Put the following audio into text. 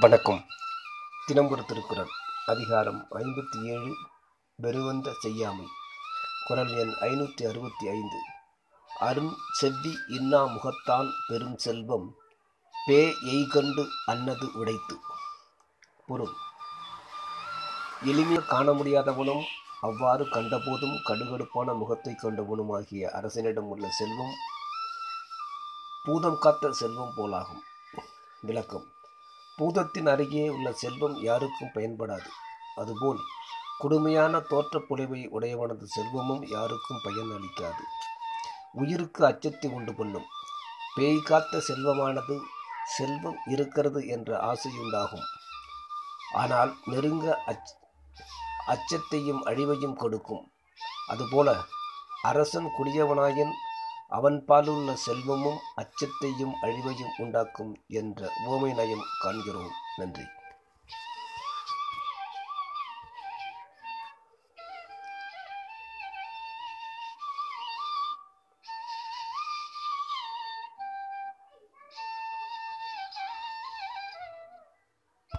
வணக்கம். தினம்புர திருக்குறள் அதிகாரம் ஐம்பத்தி ஏழு வெறுவந்த செய்யாமை. குரல் எண் ஐநூற்றி அறுபத்தி ஐந்து அரும் செவ்வி இன்னா முகத்தான் பெரும் செல்வம். பே எய்கண்டு அன்னது உடைத்து. பொருள். எளிமையாக காண முடியாதவனும் அவ்வாறு கண்டபோதும் கடுகடுப்பான முகத்தை கொண்டவனுமாகிய அரசனிடம் உள்ள செல்வம் பூதம் காத்த செல்வம் போலாகும். விளக்கம். பூதத்தின் அருகே உள்ள செல்வம் யாருக்கும் பயன்படாது. அதுபோல் கொடுமையான தோற்றப்புலைவை உடையவனது செல்வமும் யாருக்கும் பயன் அளிக்காது. உயிருக்கு அச்சத்தை உண்டு பண்ணும். பேய் காத்த செல்வமானது செல்வம் இருக்கிறது என்ற ஆசையுண்டாகும். ஆனால் நெருங்க அச் அச்சத்தையும் அழிவையும் கொடுக்கும். அதுபோல அரசன் குடியவனாயின் அவன் பாலுள்ள செல்வமும் அச்சத்தையும் அழிவையும் உண்டாக்கும் என்ற உவமை நயம் காண்கிறோம். நன்றி.